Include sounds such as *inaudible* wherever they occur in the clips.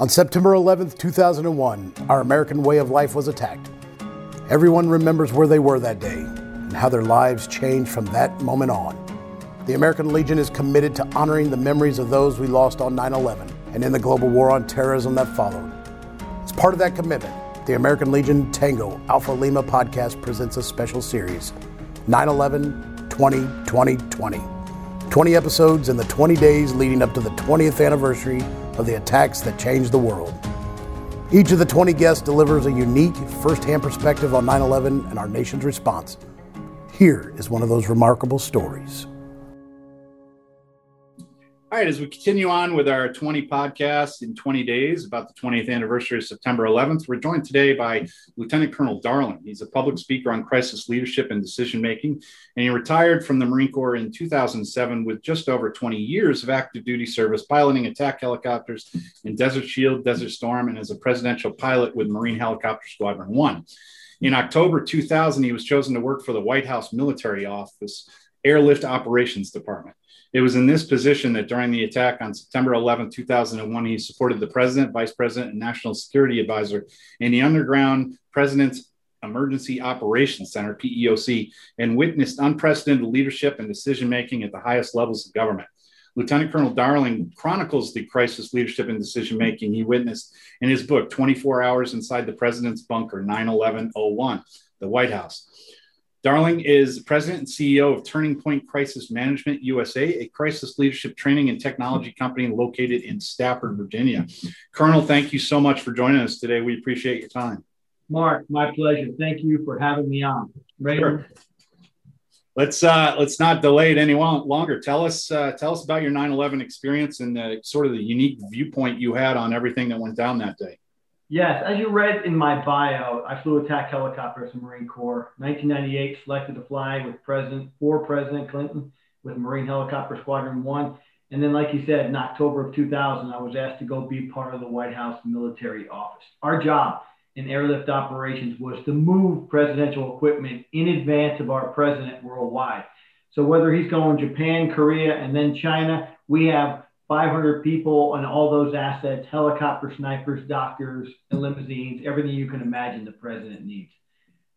On September 11th, 2001, our American way of life was attacked. Everyone remembers where they were that day and how their lives changed from that moment on. The American Legion is committed to honoring the memories of those we lost on 9 11 and in the global war on terrorism that followed. As part of that commitment, the American Legion Tango Alpha Lima podcast presents a special series 9 11 20 20 20. 20 episodes in the 20 days leading up to the 20th anniversary of the attacks that changed the world. Each of the 20 guests delivers a unique, first hand perspective on 9 11 and our nation's response. Here is one of those remarkable stories. All right, as we continue on with our 20 podcasts in 20 days about the 20th anniversary of September 11th, we're joined today by Lieutenant Colonel Darling. He's a public speaker on crisis leadership and decision making, and he retired from the Marine Corps in 2007 with just over 20 years of active duty service piloting attack helicopters in Desert Shield, Desert Storm, and as a presidential pilot with Marine Helicopter Squadron 1. In October 2000, he was chosen to work for the White House Military Office Airlift Operations Department. It was in this position that during the attack on September 11, 2001, he supported the president, vice president, and national security advisor in the underground president's Emergency Operations Center, PEOC, and witnessed unprecedented leadership and decision making at the highest levels of government. Lieutenant Colonel Darling chronicles the crisis leadership and decision making he witnessed in his book, 24 Hours Inside the President's Bunker, 9 11 01, the White House. Darling is president and CEO of Turning Point Crisis Management USA, a crisis leadership training and technology company located in Stafford, Virginia. Colonel, thank you so much for joining us today. We appreciate your time. Mark, my pleasure. Thank you for having me on. Sure. Let's uh, let's not delay it any longer. Tell us uh, tell us about your 9/11 experience and the, sort of the unique viewpoint you had on everything that went down that day. Yes, as you read in my bio, I flew attack helicopters the Marine Corps. 1998, selected to fly with President for President Clinton with Marine Helicopter Squadron One, and then, like you said, in October of 2000, I was asked to go be part of the White House military office. Our job in airlift operations was to move presidential equipment in advance of our president worldwide. So whether he's going Japan, Korea, and then China, we have 500 people and all those assets, helicopter snipers, doctors, and limousines, everything you can imagine the president needs.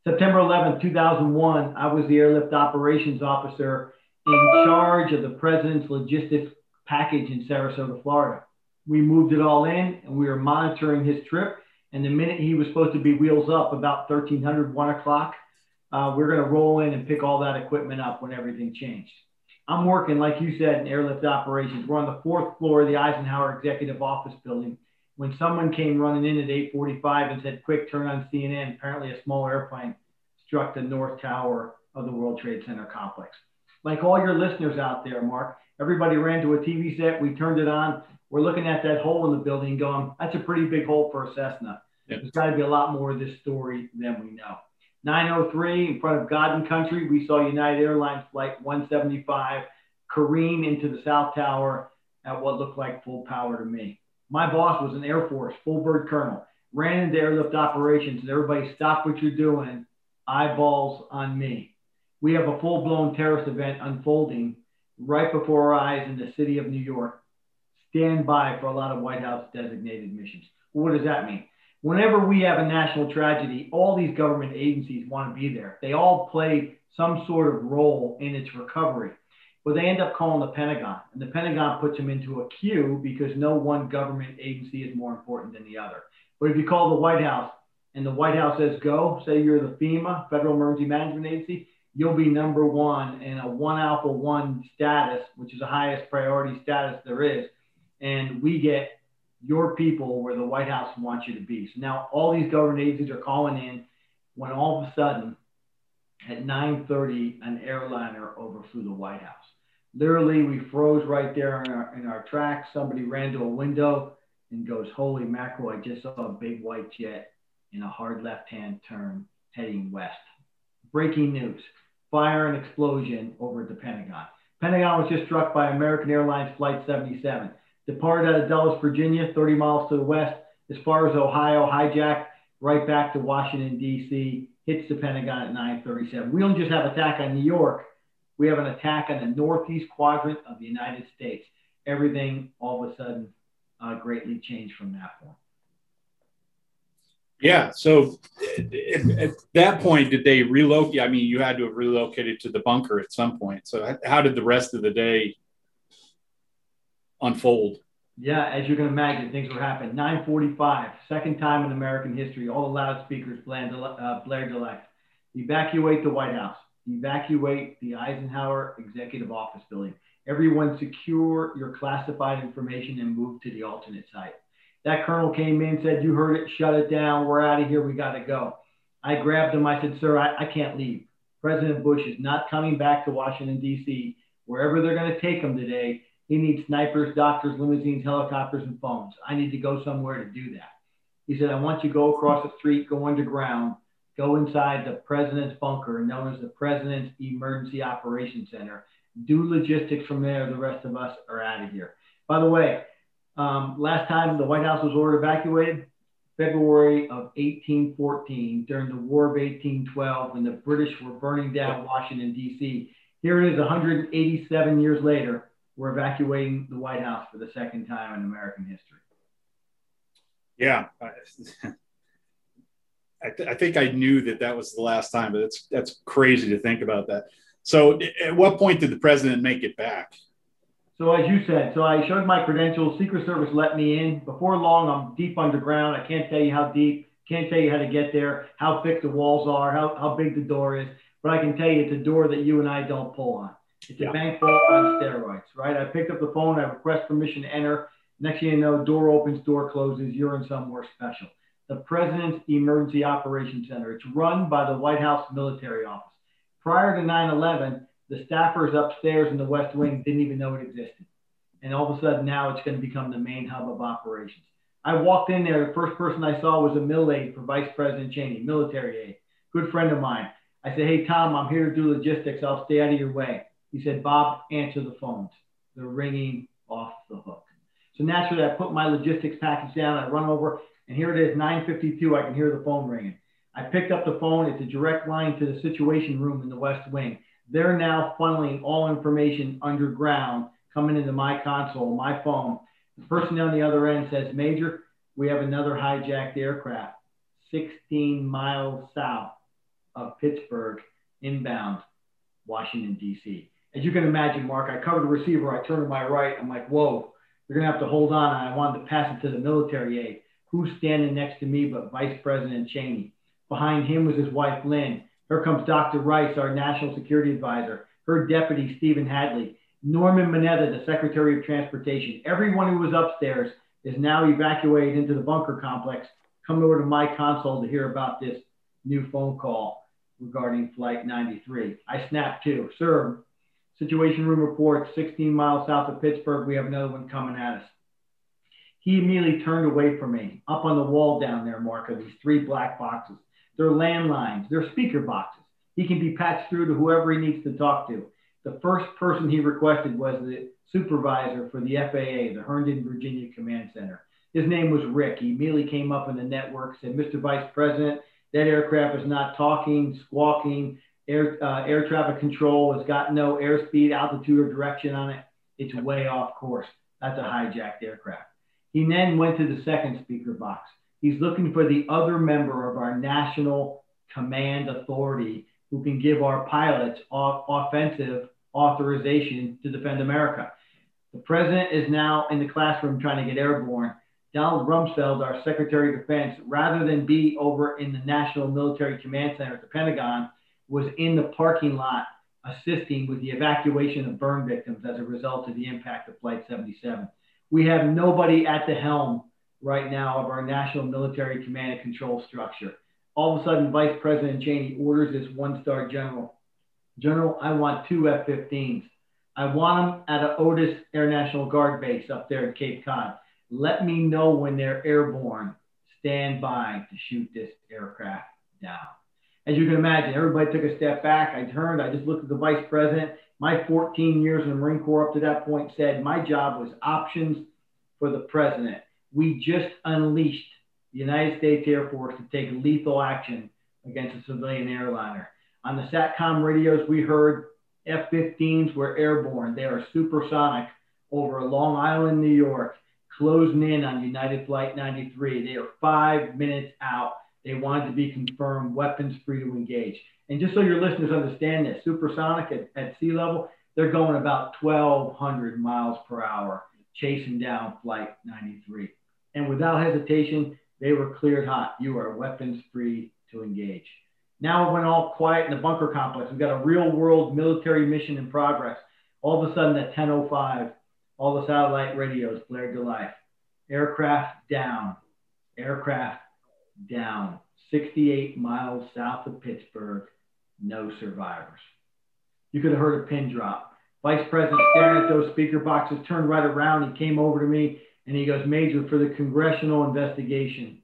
September 11, 2001, I was the airlift operations officer in charge of the president's logistics package in Sarasota, Florida. We moved it all in and we were monitoring his trip. And the minute he was supposed to be wheels up, about 1300, 1 o'clock, uh, we're going to roll in and pick all that equipment up when everything changed. I'm working, like you said, in airlift operations. We're on the fourth floor of the Eisenhower Executive Office Building. When someone came running in at 8:45 and said, "Quick, turn on CNN," apparently a small airplane struck the north tower of the World Trade Center complex. Like all your listeners out there, Mark, everybody ran to a TV set. We turned it on. We're looking at that hole in the building, going, "That's a pretty big hole for a Cessna." Yep. There's got to be a lot more of this story than we know. 903 in front of God and Country, we saw United Airlines flight 175 careen into the South Tower at what looked like full power to me. My boss was an Air Force full bird colonel, ran into airlift operations, and everybody stop what you're doing, eyeballs on me. We have a full blown terrorist event unfolding right before our eyes in the city of New York. Stand by for a lot of White House designated missions. What does that mean? Whenever we have a national tragedy, all these government agencies want to be there. They all play some sort of role in its recovery. But they end up calling the Pentagon, and the Pentagon puts them into a queue because no one government agency is more important than the other. But if you call the White House and the White House says go, say you're the FEMA, Federal Emergency Management Agency, you'll be number one in a one alpha one status, which is the highest priority status there is. And we get your people where the White House wants you to be. So now all these government agencies are calling in when all of a sudden at 9:30 an airliner overflew the White House. Literally, we froze right there in our, in our tracks. Somebody ran to a window and goes, "Holy mackerel! I just saw a big white jet in a hard left-hand turn heading west." Breaking news: fire and explosion over at the Pentagon. Pentagon was just struck by American Airlines Flight 77 departed out of Dulles, Virginia, 30 miles to the west, as far as Ohio, hijacked right back to Washington, D.C., hits the Pentagon at 937. We don't just have attack on New York, we have an attack on the northeast quadrant of the United States. Everything all of a sudden uh, greatly changed from that point. Yeah. So at, at, that point, did they relocate? I mean, you had to have relocated to the bunker at some point. So how did the rest of the day unfold? Yeah, as you can imagine, things were happening. 9:45, second time in American history, all the loudspeakers blared, uh, blared elect. Evacuate the White House. Evacuate the Eisenhower Executive Office Building. Everyone secure your classified information and move to the alternate site. That colonel came in, said, You heard it, shut it down. We're out of here. We got to go. I grabbed him. I said, Sir, I, I can't leave. President Bush is not coming back to Washington, D.C. Wherever they're going to take him today, he needs snipers, doctors, limousines, helicopters, and phones. I need to go somewhere to do that. He said, I want you to go across the street, go underground, go inside the president's bunker, known as the President's Emergency Operations Center. Do logistics from there. The rest of us are out of here. By the way, um, last time the White House was ordered evacuated, February of 1814, during the War of 1812, when the British were burning down Washington, D.C. Here it is 187 years later, we're evacuating the White House for the second time in American history. Yeah. I, th- I think I knew that that was the last time, but that's, that's crazy to think about that. So at what point did the president make it back? So as you said, so I showed my credentials. Secret Service let me in. Before long, I'm deep underground. I can't tell you how deep. Can't tell you how to get there, how thick the walls are, how, how big the door is. But I can tell you it's a door that you and I don't pull on. It's yeah. a bank vault on steroids, right? I picked up the phone. I request permission to enter. Next thing you know, door opens, door closes. You're in somewhere special. The President's Emergency Operations Center. It's run by the White House Military Office. Prior to 9 11, the staffers upstairs in the West Wing didn't even know it existed. And all of a sudden now it's going to become the main hub of operations. I walked in there. The first person I saw was a mill aide for Vice President Cheney, military aide, good friend of mine. I said, Hey, Tom, I'm here to do logistics. I'll stay out of your way. He said, Bob, answer the phones. They're ringing off the hook. So naturally, I put my logistics package down. I run over, and here it is, 9:52. I can hear the phone ringing. I picked up the phone. It's a direct line to the Situation Room in the West Wing. They're now funneling all information underground coming into my console, my phone. The person on the other end says, Major, we have another hijacked aircraft 16 miles south of Pittsburgh, inbound Washington, D.C. As you can imagine, Mark, I covered the receiver. I turned to my right. I'm like, whoa, you're going to have to hold on. I wanted to pass it to the military aide. Who's standing next to me but Vice President Cheney? Behind him was his wife, Lynne. Here comes Dr. Rice, our national security advisor, her deputy, Stephen Hadley, Norman Mineta, the Secretary of Transportation. Everyone who was upstairs is now evacuated into the bunker complex, Come over to my console to hear about this new phone call regarding Flight 93. I snapped to. Sir, Situation Room report 16 miles south of Pittsburgh. We have another one coming at us. He immediately turned away from me. Up on the wall down there, Mark, are these three black boxes. They're landlines, they're speaker boxes. He can be patched through to whoever he needs to talk to. The first person he requested was the supervisor for the FAA, the Herndon, Virginia Command Center. His name was Rick. He immediately came up in the network, said, Mr. Vice President, that aircraft is not talking, squawking. Air, uh, air traffic control has got no airspeed, altitude, or direction on it. It's way off course. That's a hijacked aircraft. He then went to the second speaker box. He's looking for the other member of our national command authority who can give our pilots off- offensive authorization to defend America. The president is now in the classroom trying to get airborne. Donald Rumsfeld, our Secretary of Defense, rather than be over in the National Military Command Center at the Pentagon, was in the parking lot assisting with the evacuation of burn victims as a result of the impact of Flight 77. We have nobody at the helm right now of our national military command and control structure. All of a sudden, Vice President Cheney orders this one star general General, I want two F 15s. I want them at an Otis Air National Guard base up there at Cape Cod. Let me know when they're airborne. Stand by to shoot this aircraft down. As you can imagine, everybody took a step back. I turned, I just looked at the vice president. My 14 years in the Marine Corps up to that point said my job was options for the president we just unleashed the United States Air Force to take lethal action against a civilian airliner. On the SATCOM radios, we heard F 15s were airborne. They are supersonic over Long Island, New York, closing in on United Flight 93. They are five minutes out. They wanted to be confirmed weapons free to engage. And just so your listeners understand this, supersonic at, at sea level, they're going about 1,200 miles per hour, chasing down Flight 93. And without hesitation, they were cleared hot. You are weapons free to engage. Now it went all quiet in the bunker complex. We've got a real world military mission in progress. All of a sudden at 10.05, all the satellite radios blared to life. Aircraft down, aircraft down. 68 miles south of Pittsburgh, no survivors. You could have heard a pin drop. Vice President staring at those speaker boxes turned right around. He came over to me and he goes, Major, for the congressional investigation,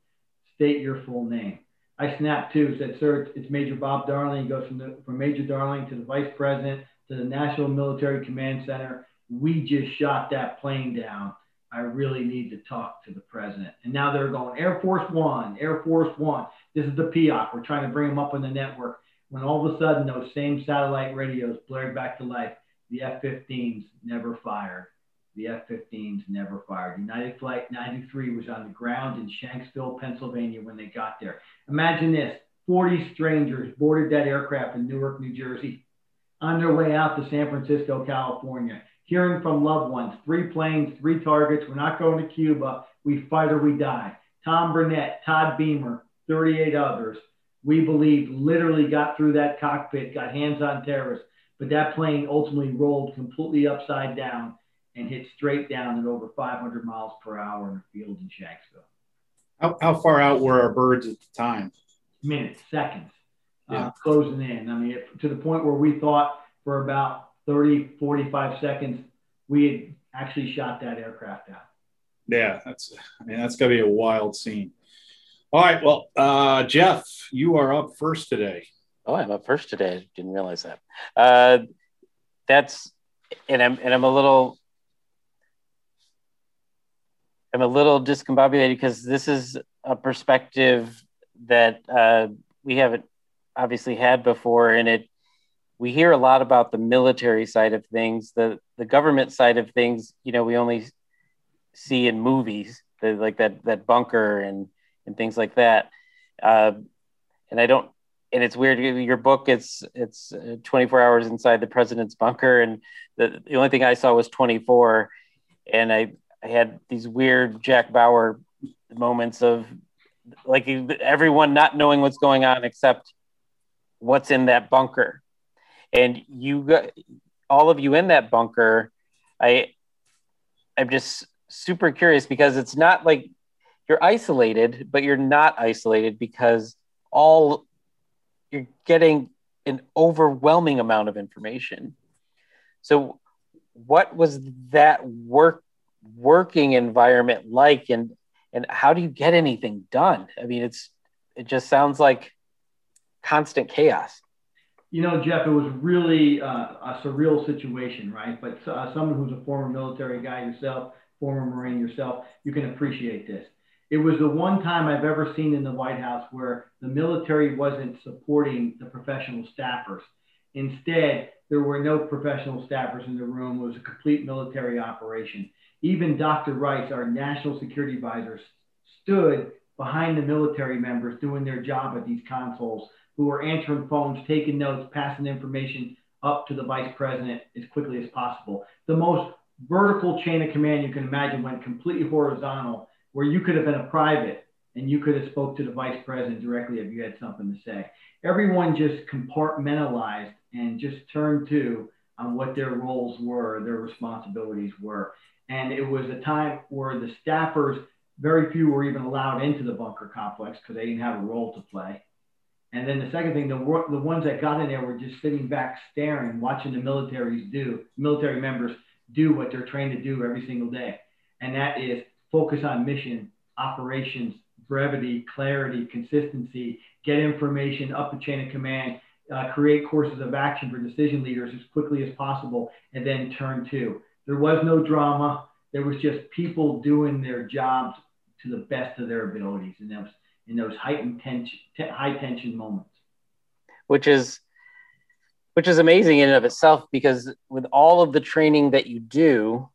state your full name. I snapped to, said, Sir, it's Major Bob Darling. He goes from, the, from Major Darling to the Vice President to the National Military Command Center. We just shot that plane down. I really need to talk to the president. And now they're going Air Force One, Air Force One. This is the POC. We're trying to bring them up on the network. When all of a sudden those same satellite radios blared back to life, the F-15s never fired. The F-15s never fired. United Flight 93 was on the ground in Shanksville, Pennsylvania when they got there. Imagine this: 40 strangers boarded that aircraft in Newark, New Jersey, on their way out to San Francisco, California hearing from loved ones, three planes, three targets. We're not going to Cuba. We fight or we die. Tom Burnett, Todd Beamer, 38 others, we believe literally got through that cockpit, got hands on terrorists, but that plane ultimately rolled completely upside down and hit straight down at over 500 miles per hour in a field in Shanksville. How, how far out were our birds at the time? Minutes, seconds, yeah. uh, closing in. I mean, to the point where we thought for about 30, 45 seconds, we had actually shot that aircraft out. Yeah, that's I mean that's gonna be a wild scene. All right, well, uh, Jeff, you are up first today. Oh, I'm up first today. I didn't realize that. Uh, that's and I'm and I'm a little I'm a little discombobulated because this is a perspective that uh, we haven't obviously had before, and it we hear a lot about the military side of things. The the government side of things, you know, we only see in movies, the, like that that bunker and and things like that. Uh, and I don't. And it's weird. Your book, it's it's uh, 24 hours inside the president's bunker, and the, the only thing I saw was 24. And I I had these weird Jack Bauer moments of like everyone not knowing what's going on except what's in that bunker and you got all of you in that bunker i i'm just super curious because it's not like you're isolated but you're not isolated because all you're getting an overwhelming amount of information. So what was that work working environment like and and how do you get anything done? I mean it's it just sounds like constant chaos you know, Jeff, it was really uh, a surreal situation, right? But uh, someone who's a former military guy yourself, former Marine yourself, you can appreciate this. It was the one time I've ever seen in the White House where the military wasn't supporting the professional staffers. Instead, there were no professional staffers in the room. It was a complete military operation. Even Dr. Rice, our national security advisor, stood behind the military members doing their job at these consoles who are answering phones, taking notes, passing information up to the vice president as quickly as possible. The most vertical chain of command you can imagine went completely horizontal, where you could have been a private and you could have spoke to the vice president directly if you had something to say. Everyone just compartmentalized and just turned to on what their roles were, their responsibilities were. And it was a time where the staffers, very few were even allowed into the bunker complex because they didn't have a role to play. And then the second thing, the, the ones that got in there were just sitting back, staring, watching the militaries do, military members do what they're trained to do every single day. And that is focus on mission, operations, brevity, clarity, consistency, get information up the chain of command, uh, create courses of action for decision leaders as quickly as possible, and then turn to. There was no drama. There was just people doing their jobs to the best of their abilities. That was in those heightened tension, t- high tension moments. Which is, which is amazing in and of itself because with all of the training that you do,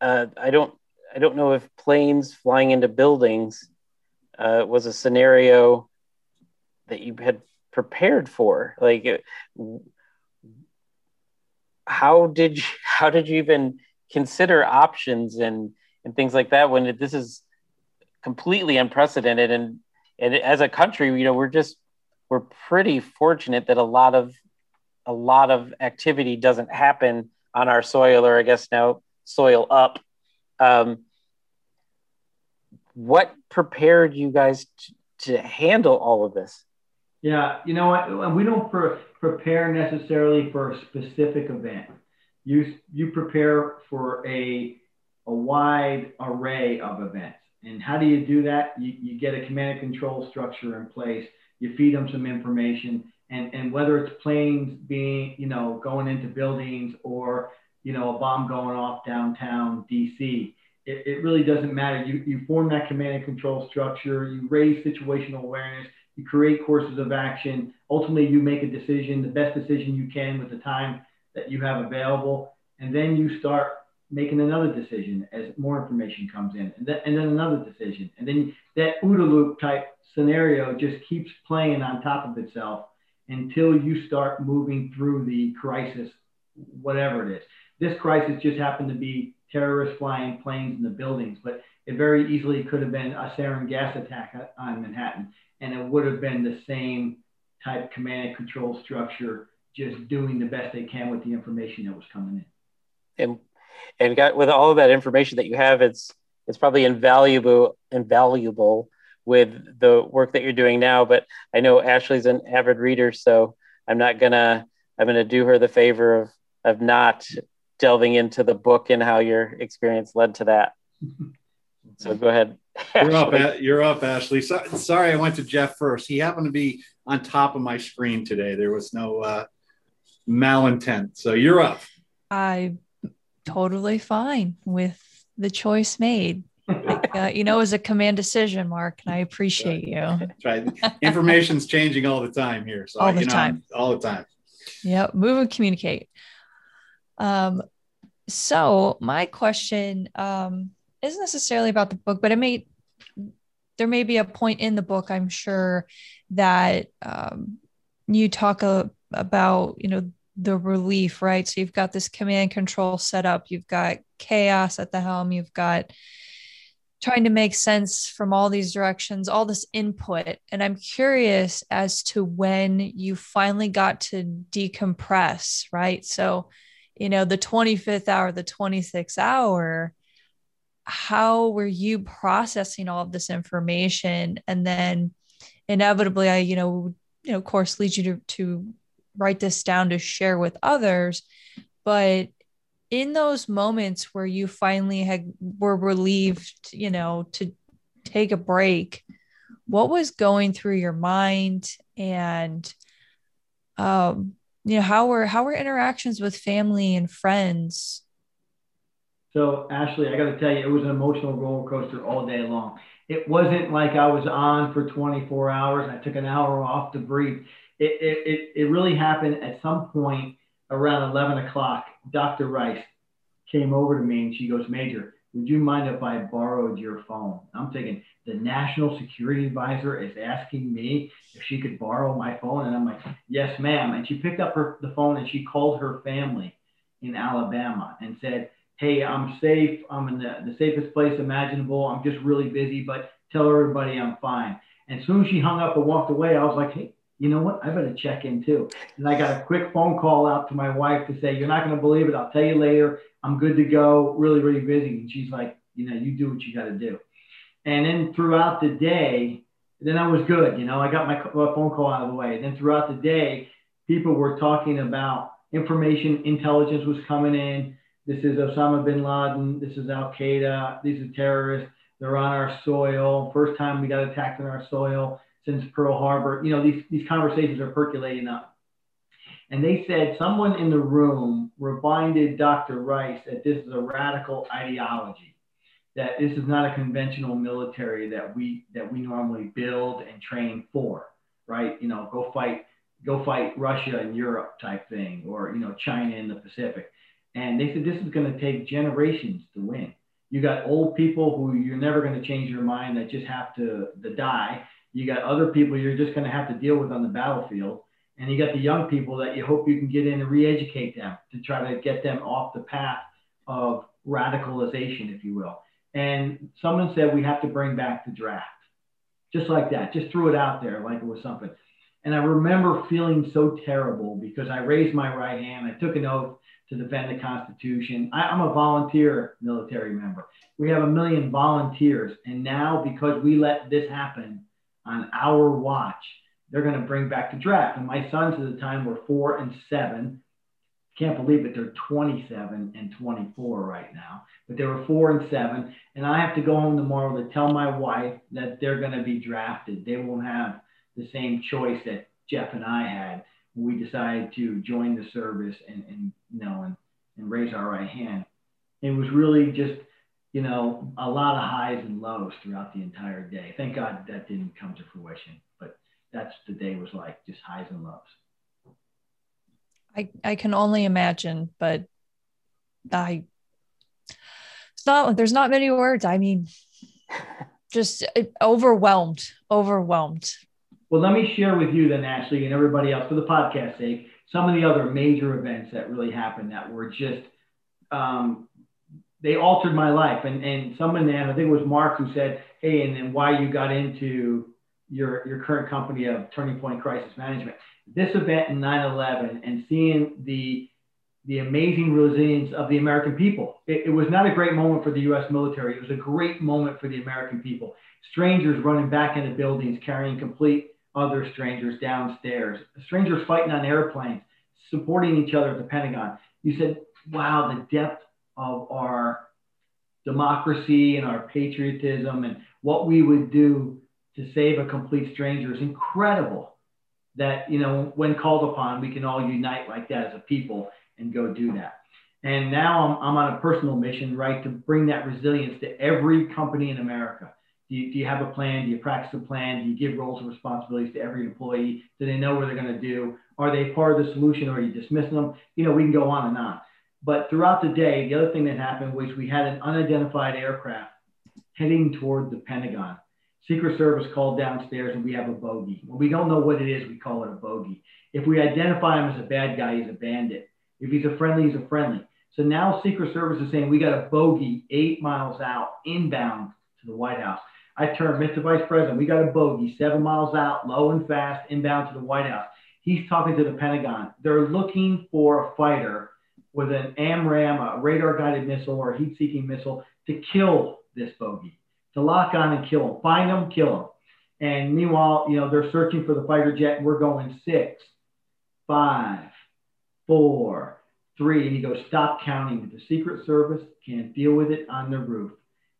uh, I don't, I don't know if planes flying into buildings uh, was a scenario that you had prepared for. Like, how did you, how did you even consider options and and things like that when it, this is completely unprecedented and and as a country, you know, we're just we're pretty fortunate that a lot of a lot of activity doesn't happen on our soil, or I guess now soil up. Um, what prepared you guys to, to handle all of this? Yeah, you know? We don't pre- prepare necessarily for a specific event. You you prepare for a a wide array of events. And how do you do that? You, you get a command and control structure in place. You feed them some information, and and whether it's planes being you know going into buildings or you know a bomb going off downtown DC, it, it really doesn't matter. You you form that command and control structure. You raise situational awareness. You create courses of action. Ultimately, you make a decision, the best decision you can with the time that you have available, and then you start making another decision as more information comes in, and then, and then another decision. And then that OODA loop type scenario just keeps playing on top of itself until you start moving through the crisis, whatever it is. This crisis just happened to be terrorists flying planes in the buildings, but it very easily could have been a sarin gas attack on Manhattan, and it would have been the same type command and control structure, just doing the best they can with the information that was coming in. And and got with all of that information that you have, it's it's probably invaluable invaluable with the work that you're doing now. But I know Ashley's an avid reader, so I'm not gonna I'm gonna do her the favor of of not delving into the book and how your experience led to that. *laughs* So go ahead. You're up. You're up, Ashley. So, sorry, I went to Jeff first. He happened to be on top of my screen today. There was no uh, malintent. So you're up. I'm totally fine with the choice made. Like, uh, you know, it was a command decision, Mark, and I appreciate you. right. Information's changing all the time here. So all the you know, time. All the time. Yep. Move and communicate. Um, so my question um, isn't necessarily about the book, but it may there may be a point in the book, I'm sure, that um, you talk a, about, you know, the relief, right? So you've got this command control set up, you've got chaos at the helm, you've got trying to make sense from all these directions, all this input. And I'm curious as to when you finally got to decompress, right? So, you know, the 25th hour, the 26th hour, how were you processing all of this information? And then inevitably, I, you know, you know, of course, leads you to, to write this down to share with others but in those moments where you finally had were relieved you know to take a break what was going through your mind? And um you know how were how were interactions with family and friends? So ashley i got to tell you it was an emotional roller coaster all day long. It wasn't like i was on for 24 hours and i took an hour off to breathe it, it, it really happened at some point around 11 o'clock. Dr. Rice came over to me and she goes, Major, would you mind if I borrowed your phone? I'm thinking the national security advisor is asking me if she could borrow my phone. And I'm like, yes, ma'am. And she picked up her, the phone and she called her family in Alabama and said, hey, I'm safe. I'm in the, the safest place imaginable. I'm just really busy, but tell everybody I'm fine. And soon as she hung up and walked away, I was like, hey, you know what? I better check in too. And I got a quick phone call out to my wife to say, You're not going to believe it. I'll tell you later. I'm good to go. Really, really busy. And she's like, You know, you do what you got to do. And then throughout the day, then I was good. You know, I got my uh, phone call out of the way. And then throughout the day, people were talking about information intelligence was coming in. This is Osama bin Laden. This is Al Qaeda. These are terrorists. They're on our soil. First time we got attacked on our soil since Pearl Harbor. You know, these, these conversations are percolating up. And they said someone in the room reminded Dr. Rice that this is a radical ideology, that this is not a conventional military that we that we normally build and train for, right? You know, go fight, go fight Russia and Europe type thing, or you know, China in the Pacific. And they said this is going to take generations to win. You got old people who you're never going to change your mind that just have to, to die. You got other people you're just going to have to deal with on the battlefield. And you got the young people that you hope you can get in and re educate them to try to get them off the path of radicalization, if you will. And someone said we have to bring back the draft. Just like that, just threw it out there like it was something. And I remember feeling so terrible because I raised my right hand. I took an oath to defend the Constitution. I, am a volunteer military member. We have a million volunteers. And now, because we let this happen on our watch, they're going to bring back the draft. And my sons at the time were four and seven. Can't believe it. They're 27 and 24 right now, but they were four and seven. And I have to go home tomorrow to tell my wife that they're going to be drafted. They won't have the same choice that Jeff and I had when we decided to join the service and, and you know, and, and raise our right hand. It was really just, you know, a lot of highs and lows throughout the entire day. Thank God that didn't come to fruition, but that's the day was like just highs and lows. I, I can only imagine, but I it's not there's not many words. I mean, *laughs* just uh, overwhelmed, overwhelmed. Well, let me share with you then, Ashley, and everybody else, for the podcast sake, some of the other major events that really happened that were just um, they altered my life. And and someone, and I think it was Mark who said, "Hey, and then why you got into your your current company of Turning Point Crisis Management." This event in 9/11 and seeing the the amazing resilience of the American people. It, it, was not a great moment for the U.S. military. It was a great moment for the American people. Strangers running back into buildings carrying complete other strangers downstairs, strangers fighting on airplanes, supporting each other at the Pentagon. You said, wow, the depth of our democracy and our patriotism and what we would do to save a complete stranger is incredible. That, you know, when called upon, we can all unite like that as a people and go do that. And now I'm, I'm on a personal mission, right, to bring that resilience to every company in America. Do you, do you have a plan? Do you practice a plan? Do you give roles and responsibilities to every employee? Do they know what they're going to do? Are they part of the solution or are you dismissing them? You know, we can go on and on. But throughout the day, the other thing that happened was we had an unidentified aircraft heading toward the Pentagon. Secret Service called downstairs and we have a bogey. When we don't know what it is, we call it a bogey. If we identify him as a bad guy, he's a bandit. If he's a friendly, he's a friendly. So now Secret Service is saying we got a bogey eight miles out inbound to the White House. I turned Mr. Vice President, we got a bogey seven miles out, low and fast, inbound to the White House. He's talking to the Pentagon. They're looking for a fighter with an AMRAAM, a radar guided missile or heat seeking missile to kill this bogey, to lock on and kill him. Find him, kill him. And meanwhile, you know, they're searching for the fighter jet we're going six, five, four, three. And he goes, stop counting. The Secret Service can't deal with it on the roof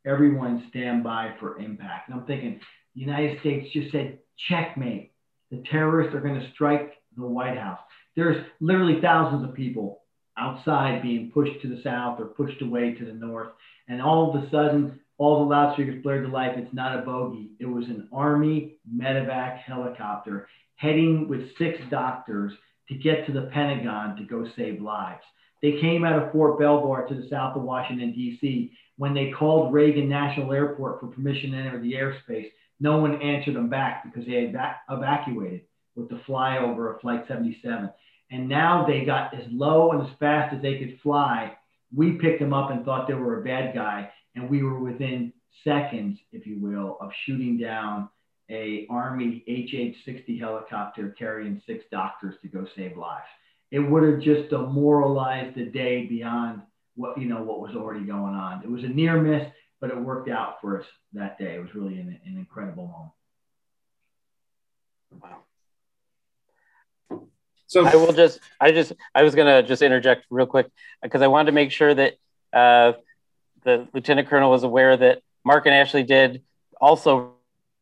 everyone stand by for impact. And I'm thinking, the United States just said, checkmate. The terrorists are going to strike the White House. There's literally thousands of people outside being pushed to the south or pushed away to the north. And all of a sudden, all the loudspeakers blared to life. It's not a bogey. It was an Army medevac helicopter heading with six doctors to get to the Pentagon to go save lives. They came out of Fort Belvoir to the south of Washington, D.C when they called Reagan National Airport for permission to enter the airspace, no one answered them back because they had evac- evacuated with the flyover of Flight 77. And now they got as low and as fast as they could fly. We picked them up and thought they were a bad guy, and we were within seconds, if you will, of shooting down a Army HH-60 helicopter carrying six doctors to go save lives. It would have just demoralized the day beyond what you know what was already going on. It was a near miss, but it worked out for us that day. It was really an, an incredible moment. Wow. So I will just, I just, I was gonna just interject real quick because I wanted to make sure that uh, the lieutenant colonel was aware that Mark and Ashley did also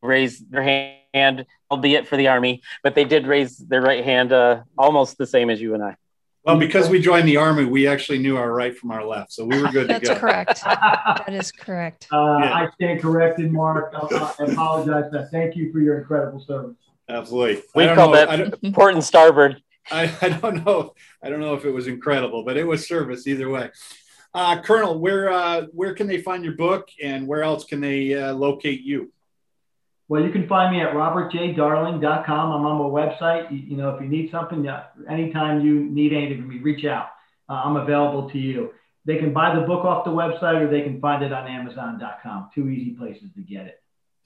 raise their hand, albeit for the army, but they did raise their right hand uh, almost the same as you and I. Well, because we joined the army, we actually knew our right from our left, so we were good to go. That's correct. *laughs* that is correct. Uh, yeah. I stand corrected, Mark. I apologize. For that. Thank you for your incredible service. Absolutely. We call know, that port and starboard. I, I don't know. I don't know if it was incredible, but it was service either way. Uh, Colonel, where uh, where can they find your book, and where else can they uh, locate you? Well, you can find me at robertjdarling.com. I'm on my website. You, you know, if you need something, anytime you need anything from me, reach out. Uh, I'm available to you. They can buy the book off the website, or they can find it on Amazon.com. Two easy places to get it.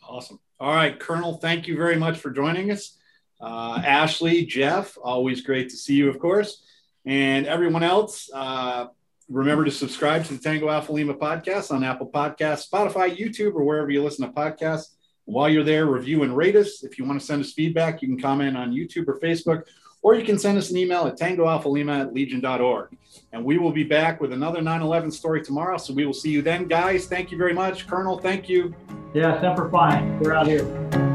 Awesome. All right, Colonel. Thank you very much for joining us. Uh, Ashley, Jeff, always great to see you, of course, and everyone else. Uh, remember to subscribe to the Tango Alpha Lima podcast on Apple Podcasts, Spotify, YouTube, or wherever you listen to podcasts. While you're there, review and rate us. If you want to send us feedback, you can comment on YouTube or Facebook, or you can send us an email at tangoalphalima at legion.org. And we will be back with another 9 11 story tomorrow. So we will see you then, guys. Thank you very much. Colonel, thank you. Yeah, Semper Fi. We're out here.